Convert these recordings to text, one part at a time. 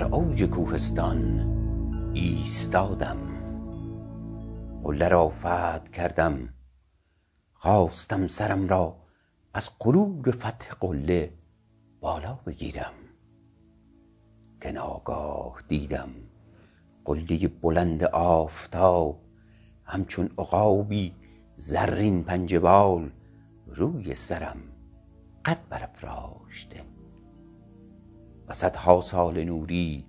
بر اوج کوهستان ایستادم. قله را فتح کردم. خواستم سرم را از غرور فتح قله بالا بگیرم. که ناگاه دیدم قله بلند آفتاب همچون عقابی زرین پنجه بال روی سرم قد برافراشته. و صدها سال نوری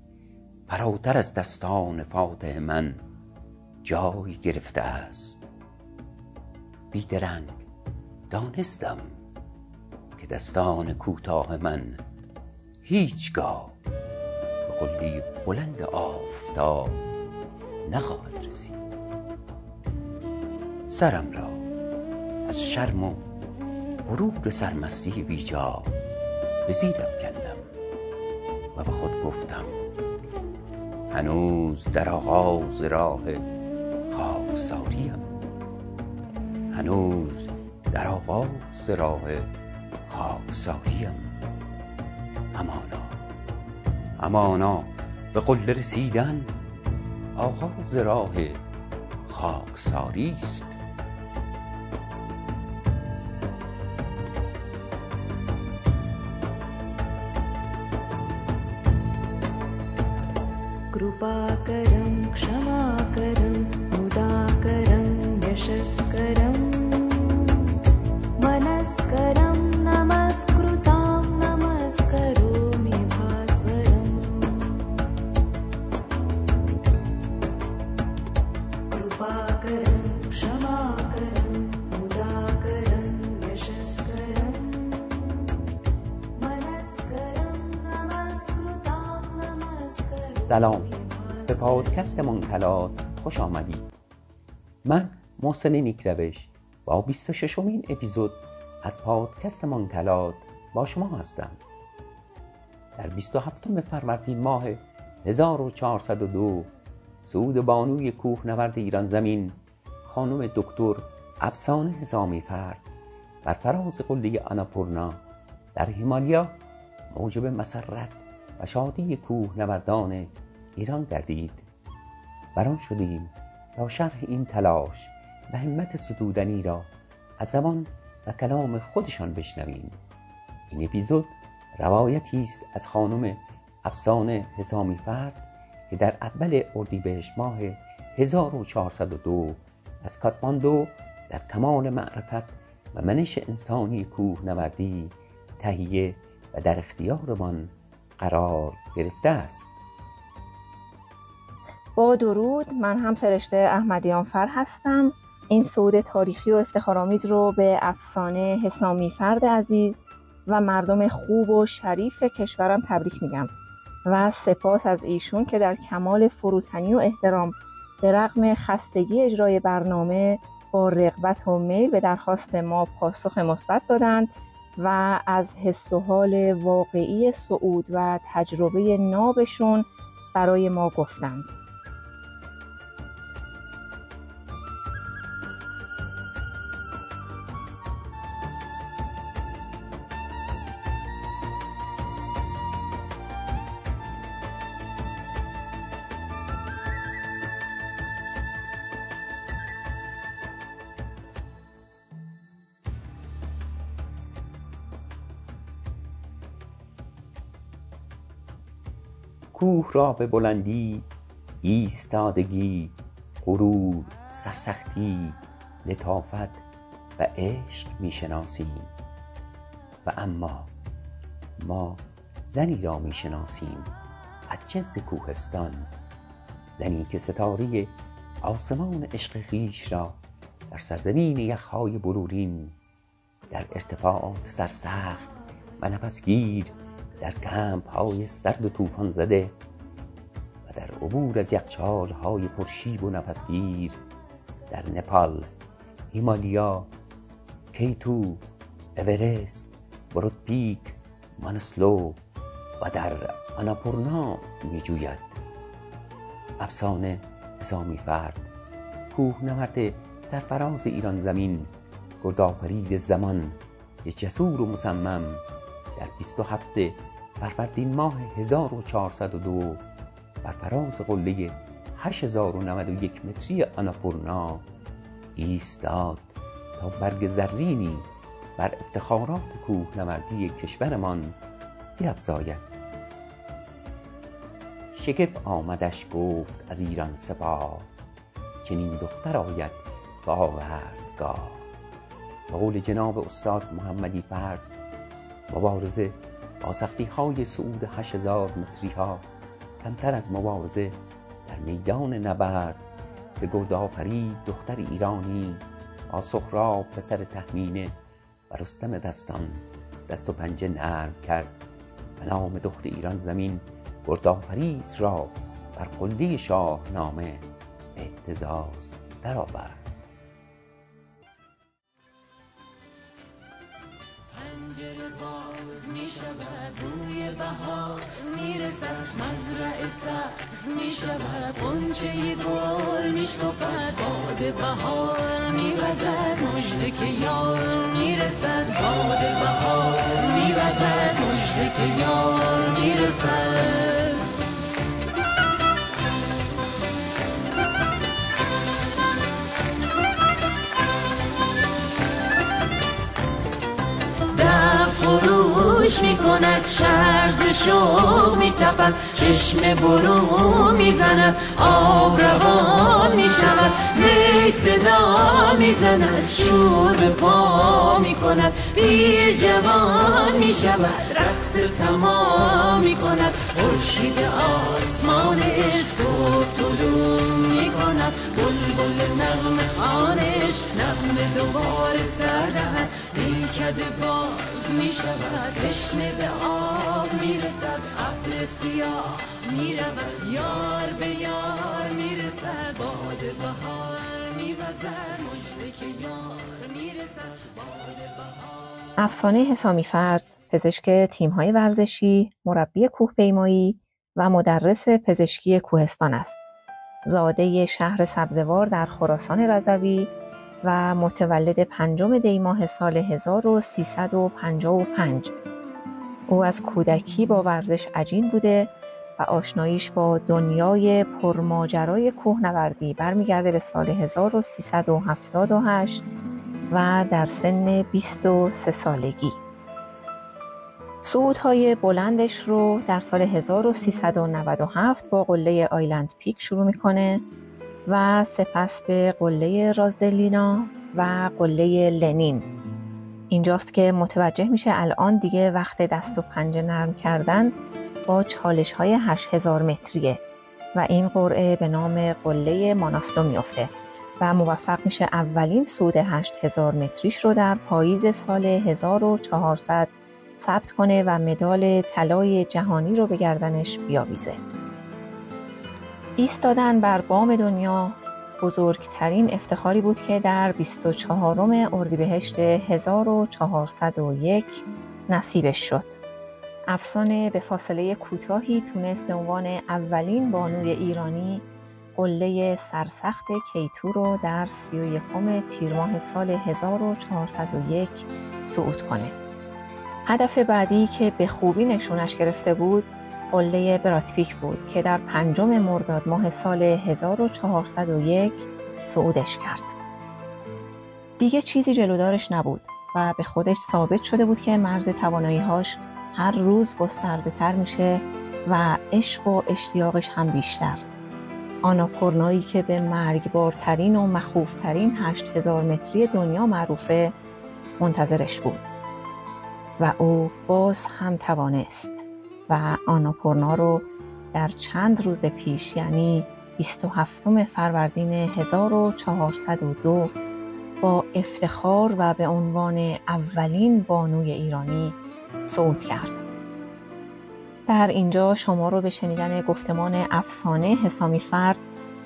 فراتر از دستان فاتح من جای گرفته است. بیدرنگ دانستم که دستان کوتاه من هیچگاه به قله بلند آفتاب نخواهد رسید. سرم را از شرم و غرور سرمستی بیجا به زیر افکندم و به خود گفتم هنوز در آغاز راه خاکساریم. هنوز در آغاز راه خاکساریم. همانا همانا به قله رسیدن آغاز راه خاکساری است. سلام. به پادکست منکلات خوش آمدید. من محسن نیکروش با 26 امین اپیزود از پادکست منکلات با شما هستم. در 27 فروردین ماه 1402 سعود بانوی کوه نورد ایران زمین خانم دکتر افسانه حسامی فرد بر فراز قله آناپورنا در هیمالیا موجب مسرت و شادی کوه نوردان ایران گردید. بران شدیم تا شرح این تلاش و همت ستودنی را از زبان و کلام خودشان بشنویم. این اپیزود روایتی است از خانم افسانه حسامی فرد که در اول اردیبهشت ماه 1402 از کاتماندو در کمال معرفت و منش انسانی کوه نوردی تهیه و در اختیارمان قرار گرفته است. با درود من هم فرشته احمدیان فر هستم. این سود تاریخی و افتخارآمیز رو به افسانه حسامی فرد عزیز و مردم خوب و شریف کشورم تبریک میگم و سپاس از ایشون که در کمال فروتنی و احترام به رغم خستگی اجرای برنامه با رغبت و میل به درخواست ما پاسخ مثبت دادند. و از حس و حال واقعی صعود و تجربه نابشون برای ما گفتند. را به بلندی ایستادگی غرور سرسختی لطافت و عشق می شناسیم و اما ما زنی را می شناسیم از جنس کوهستان. زنی که ستاره آسمان عشق خویش را در سرزمین یخهای بلورین در ارتفاعات سرسخت و نفسگیر در کمپ های سرد و طوفان زده. عبور از یخچال های پرشیب و نفسگیر. در نپال هیمالیا کیتو اورست برود پیک مانسلو و در آناپورنا می جوید افسانه حسامی فرد کوه نورد سرفراز ایران زمین گردآفرید زمان جسور و مصمم. در 27 فروردین ماه 1402 بر فراز قله 8091 متری آناپورنا ایستاد تا برگ زرینی بر افتخارات کوهنوردی کشورمان بیفزاید. شگفت آمدش گفت از ایران سپاه چنین دختر آید به آوردگاه. به قول جناب استاد محمدی فرد مبارزه با سختی های صعود هشت هزار متری ها کمتر از مبارزه در میدان نبرد به گرد آفرید دختر ایرانی با سهراب پسر تهمینه و رستم دستان دست و پنجه نرم کرد. به نام دختر ایران زمین گرد آفرید را بر قله شاهنامه اهتزاز درآورد. پنجره باز می شود بوی بهار می رسد مزرع سبز می شود. قنچه گل می شکفد باد بهار می وزد. مژده که یار می رسد باد بهار می وزد. مژده که یار می رسد. فروش می کند شرز شوق می تپد چشم برو می زند آب روان می شود می صدا می زند شور به پا می کند پیر جوان می شود رقص سما می کند خورشید آسمانش صبح طلوع می کند بلبل نغم خانش نغم دوباره سر دهد باز می شود تشنه به آب می رسد سیاه می رود یار به یار می رسد باد بهار می وزد مژده که یار می رسد باد بهار افسانه حسامی فرد پزشک تیم‌های ورزشی، مربی کوهپیمایی و مدرس پزشکی کوهستان است. زاده شهر سبزوار در خراسان رضوی و متولد پنجم دی ماه سال 1355 او از کودکی با ورزش عجین بوده و آشناییش با دنیای پرماجرای کوهنوردی برمیگرده به سال 1378 و در سن 23 سالگی. صعودهای بلندش رو در سال 1397 با قله آیلند پیک شروع می‌کنه و سپس به قله رازدلینا و قله لنین. اینجاست که متوجه میشه الان دیگه وقت دست و پنجه نرم کردن با چالش های 8000 متریه و این قرعه به نام قله ماناسلو میفته و موفق میشه اولین صعود 8000 متریش رو در پاییز سال 1400 ثبت کنه و مدال طلای جهانی رو به گردنش بیاویزه. ایستادن بر بام دنیا بزرگترین افتخاری بود که در 24 اردیبهشت 1401 نصیبش شد. افسانه به فاصله کوتاهی تونست به عنوان اولین بانوی ایرانی قله سرسخت کیتو رو در 31 تیر ماه سال 1401 صعود کنه. هدف بعدی که به خوبی نشونش گرفته بود قله براتپیک بود که در پنجم مرداد ماه سال 1401 صعودش کرد. دیگه چیزی جلودارش نبود و به خودش ثابت شده بود که مرز توانایی‌هاش هر روز گسترده تر میشه و عشق و اشتیاقش هم بیشتر. آناپورنایی که به مرگبارترین و مخوفترین 8000 متری دنیا معروفه منتظرش بود. و او باز هم توانست و آناپورنا رو در چند روز پیش یعنی 27 فروردین 1402 با افتخار و به عنوان اولین بانوی ایرانی صعود کرد. در اینجا شما رو به شنیدن گفتمان افسانه حسامی فرد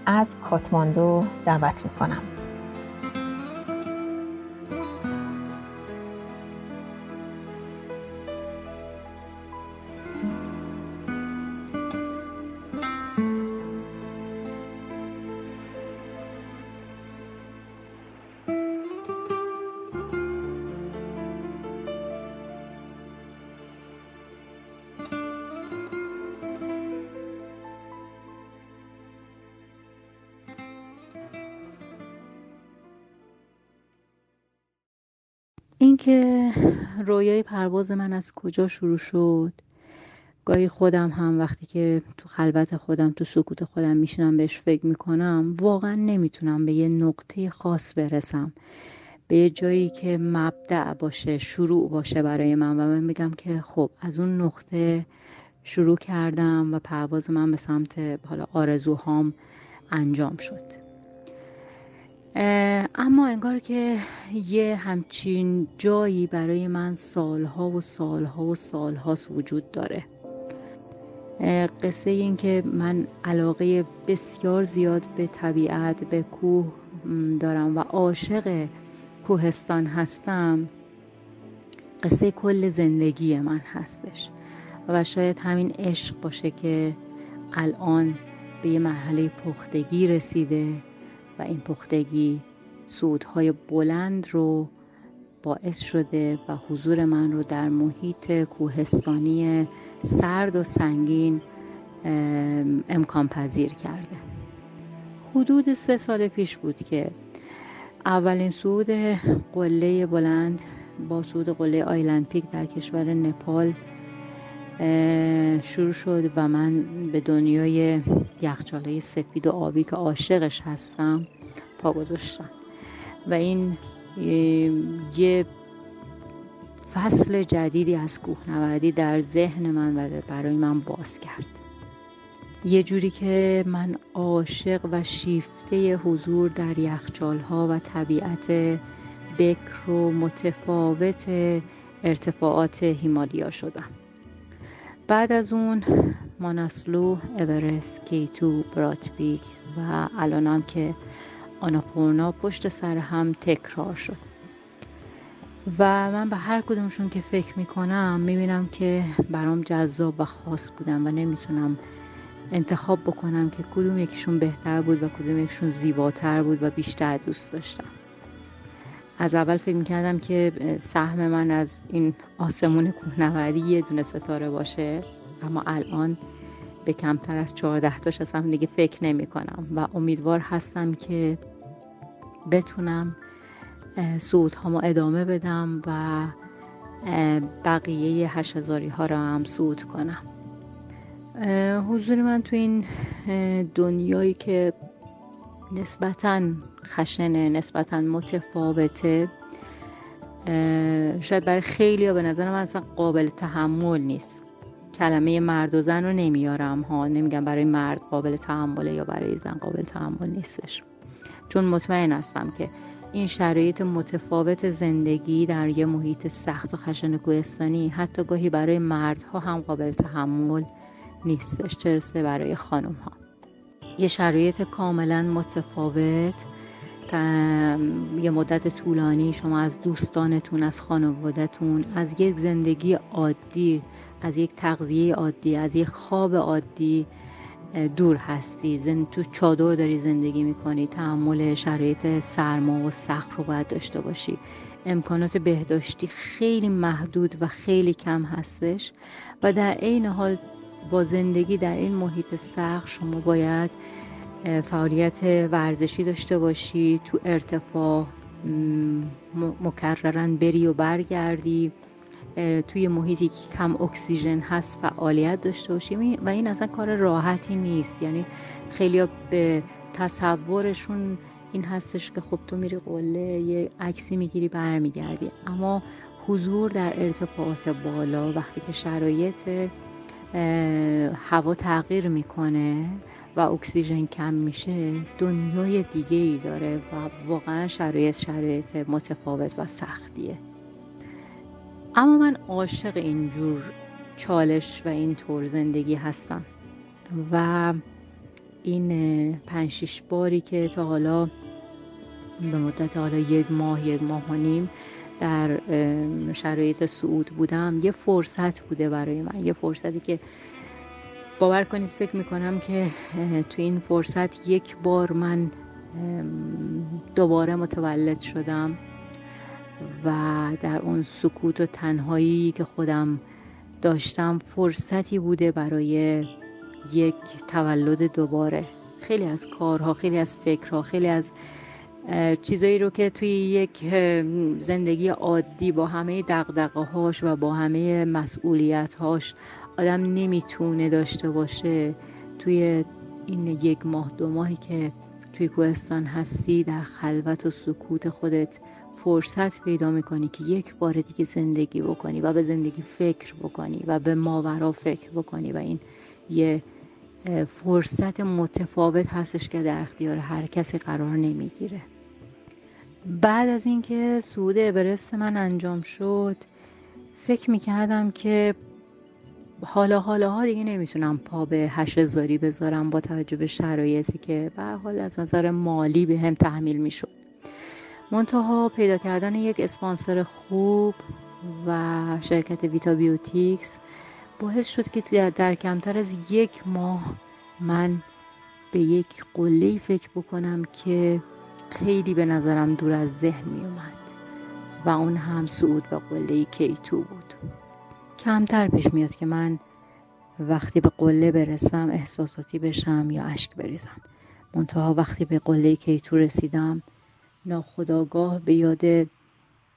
از کاتماندو دعوت می رویای پرواز من از کجا شروع شد؟ گاهی خودم هم وقتی که تو خلوت خودم تو سکوت خودم میشینم بهش فکر می‌کنم واقعا نمی‌تونم به یه نقطه خاص برسم. به یه جایی که مبدع باشه شروع باشه برای من و من میگم که خب از اون نقطه شروع کردم و پرواز من به سمت حالا آرزوهام انجام شد. اما انگار که یه همچین جایی برای من سالها و سالها و سالهاست وجود داره. قصه این که من علاقه بسیار زیاد به طبیعت به کوه دارم و عاشق کوهستان هستم قصه کل زندگی من هستش. و شاید همین عشق باشه که الان به یه مرحله پختگی رسیده. و این پختگی سودهای بلند رو باعث شده و حضور من رو در محیط کوهستانی سرد و سنگین امکان پذیر کرده. حدود سه سال پیش بود که اولین صعود قله بلند با صعود قله آیلند پیک در کشور نپال شروع شد و من به دنیای یخچاله سفید و آبی که عاشقش هستم پا گذاشتم. و این یه فصل جدیدی از کوهنوردی در ذهن من و برای من باز کرد. یه جوری که من عاشق و شیفته حضور در یخچال ها و طبیعت بکر و متفاوت ارتفاعات هیمالیا شدم. بعد از اون ماناسلو، اورست، کیتو، براتبیک و الانم که آناپورنا پشت سر هم تکرار شد. و من به هر کدومشون که فکر می‌کنم می‌بینم که برام جذاب و خاص بودم و نمی‌تونم انتخاب بکنم که کدوم یکیشون بهتر بود و کدوم یکیشون زیباتر بود و بیشتر دوست داشتم. از اول فکر می‌کردم که سهم من از این آسمون کوهنوردی یه دونه ستاره باشه اما الان به کمتر از چهارده تاش اصلا دیگه فکر نمی کنم و امیدوار هستم که بتونم سعود هامو ادامه بدم و بقیه هشت هزاری ها را هم سعود کنم. حضور من تو این دنیایی که نسبتا خشنه نسبتا متفاوته. شاید برای خیلی به نظر من اصلا قابل تحمل نیست. کلمه مرد و زن رو نمیارم ها. نمیگم برای مرد قابل تحمله یا برای زن قابل تحمل نیستش. چون مطمئن هستم که این شرایط متفاوت زندگی در یه محیط سخت و خشن کوهستانی حتی گاهی برای مردها هم قابل تحمل نیستش چرسه برای خانم ها یه شرایط کاملا متفاوت. یه مدت طولانی شما از دوستانتون از خانوادهتون از یک زندگی عادی از یک تغذیه عادی از یک خواب عادی دور هستی. زن تو چادر داری زندگی می‌کنی تحمل شرایط سرما و سخت رو باید داشته باشی. امکانات بهداشتی خیلی محدود و خیلی کم هستش. و در عین حال با زندگی در این محیط سخت شما باید فعالیت ورزشی داشته باشی تو ارتفاع مکررن بری و برگردی توی محیطی که کم اکسیژن هست فعالیت داشته باشی. و این اصلا کار راحتی نیست. یعنی خیلی به تصورشون این هستش که خب تو میری قله یه عکسی می‌گیری برمیگردی. اما حضور در ارتفاعات بالا وقتی که شرایط هوا تغییر می‌کنه و اکسیژن کم میشه دنیای دیگه ای داره و واقعا شرایط شرایط متفاوت و سختیه. اما من عاشق اینجور چالش و این طور زندگی هستم و این پنج باری که تا حالا به مدت حالا یک ماه یک ماه و نیم در شرایط سعود بودم یه فرصت بوده برای من یه فرصتی که باور کنید فکر می‌کنم که تو این فرصت یک بار من دوباره متولد شدم و در اون سکوت و تنهایی که خودم داشتم فرصتی بوده برای یک تولد دوباره. خیلی از کارها خیلی از فکرها خیلی از چیزایی رو که توی یک زندگی عادی با همه دقدقه هاش و با همه مسئولیت هاش آدم نمی‌تونه داشته باشه. توی این یک ماه دو ماهی که توی کوهستان هستی در خلوت و سکوت خودت فرصت پیدا می‌کنی که یک بار دیگه زندگی بکنی و به زندگی فکر بکنی و به ماورا فکر بکنی و این یه فرصت متفاوت هستش که در اختیار هر کسی قرار نمی‌گیره. بعد از اینکه صعود اورست من انجام شد فکر می‌کردم که حالا حالا ها دیگه نمی‌تونم پا به هشت هزاری بذارم با توجه به شرایطی که به حال از نظر مالی به هم تحمیل می‌شد. منتها پیدا کردن یک اسپانسر خوب و شرکت Vitabiotics باعث شد که در- کمتر از یک ماه من به یک قله فکر بکنم که خیلی به نظرم دور از ذهن می اومد و اون هم صعود به قله K2 بود. کمتر پیش میاد که من وقتی به قله برسم احساساتی بشم یا اشک بریزم. منتها وقتی به قله K2 رسیدم ناخداگاه به یاد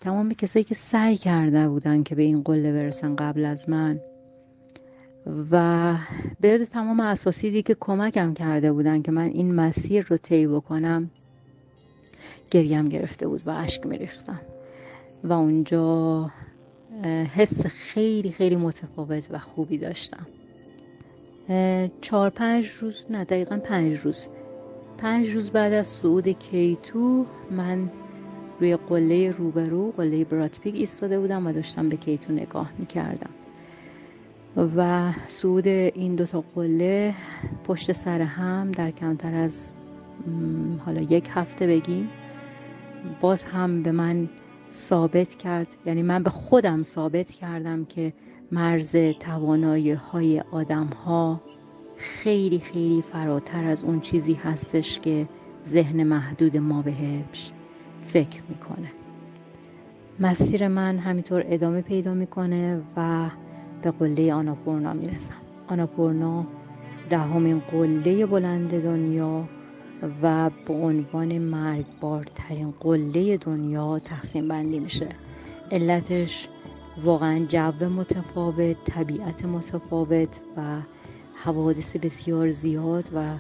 تمام کسایی که سعی کرده بودن که به این قله برسن قبل از من و به یاد تمام اساسیدی که کمکم کرده بودن که من این مسیر رو طی بکنم گریم گرفته بود و اشک میریختم و اونجا حس خیلی خیلی متفاوت و خوبی داشتم. چهار پنج روز نه دقیقا پنج روز. پنج روز بعد از صعود کیتو من روی قله روبرو قله براتپیک ایستاده بودم و داشتم به کیتو نگاه می‌کردم. و صعود این دوتا قله پشت سر هم در کمتر از حالا یک هفته بگیم باز هم به من ثابت کرد یعنی من به خودم ثابت کردم که مرز توانایی های آدم ها خیلی خیلی فراتر از اون چیزی هستش که ذهن محدود ما بهش فکر می‌کنه. مسیر من همینطور ادامه پیدا می‌کنه و به قله آناپورنا می‌رسم. آناپورنا دهمین قله بلند دنیا و به عنوان مرگبارترین قله دنیا تقسیم بندی میشه. علتش واقعا جو متفاوت طبیعت متفاوت و حوادث بسیار زیاد و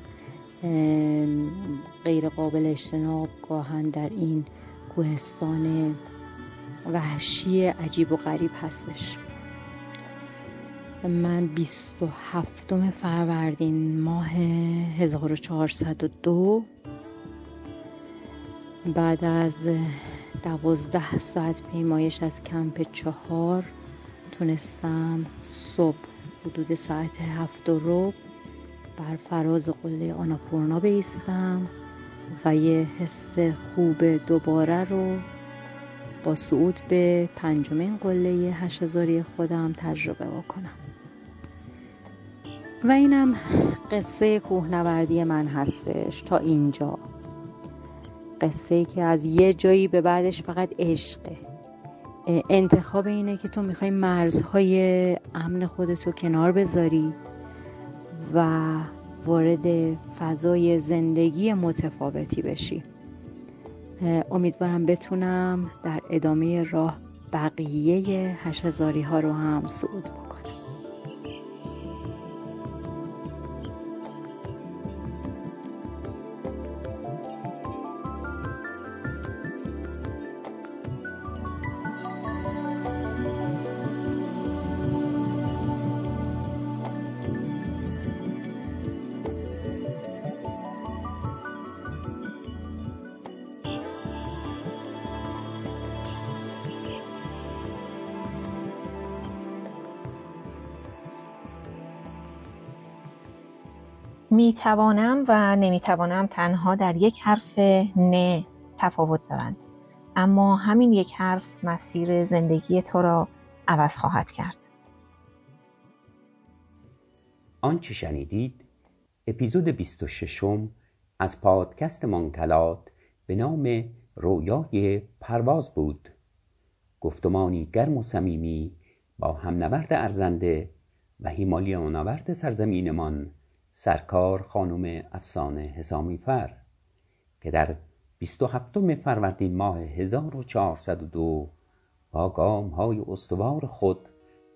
غیر قابل اجتناب گاهن در این کوهستان وحشی عجیب و غریب هستش. من 27 فروردین ماه 1402 بعد از دوازده ساعت پیمایش از کمپ چهار تونستم صبح حدود ساعت هفت و ربع بر فراز قله آناپورنا بیستم و یه حس خوب دوباره رو با صعود به پنجمین قله هشت هزاری خودم تجربه بکنم. و اینم قصه کوهنوردی من هستش تا اینجا. قصه ای که از یه جایی به بعدش فقط عشقه انتخاب اینه که تو می‌خوای مرزهای امن خودتو کنار بذاری و وارد فضای زندگی متفاوتی بشی. امیدوارم بتونم در ادامه راه بقیه هشت هزاری ها رو هم صعود می توانم و نمی توانم تنها در یک حرف نه تفاوت دارند. اما همین یک حرف مسیر زندگی تو را عوض خواهد کرد. آنچه شنیدید اپیزود 26 از پادکست مانکلات به نام رویای پرواز بود. گفتمانی گرم و صمیمی با همنورد ارزنده و هیمالیانورد سرزمینمان. سرکار خانم افسانه حسامی فر که در 27 فروردین ماه 1402 با گام های استوار خود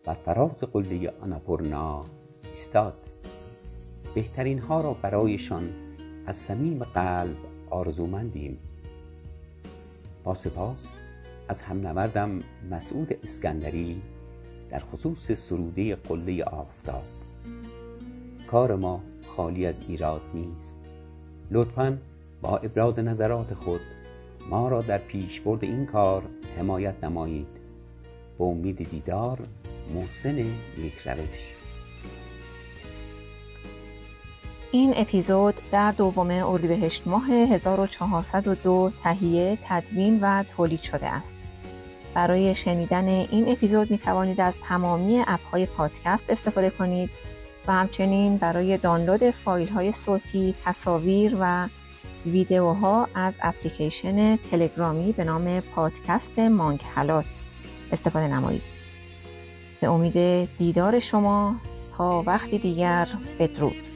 بر فراز قله آناپورنا ایستاد. بهترین ها را برایشان از صمیم قلب آرزومندیم. با سپاس از همنوردم مسعود اسکندری در خصوص سروده قله آفتاب. کار ما خالی از ایراد نیست. لطفا با ابراز نظرات خود ما را در پیشبرد این کار حمایت نمایید. به امید دیدار محسن نیکروش این اپیزود در دوم اردیبهشت ماه 1402 تهیه، تدوین و تولید شده است. برای شنیدن این اپیزود می توانید از تمامی اپهای پادکست استفاده کنید. و همچنین برای دانلود فایل های صوتی، تصاویر و ویدیوها از اپلیکیشن تلگرامی به نام پادکست مانگ هلات استفاده نمایید. به امید دیدار شما تا وقتی دیگر بدرود.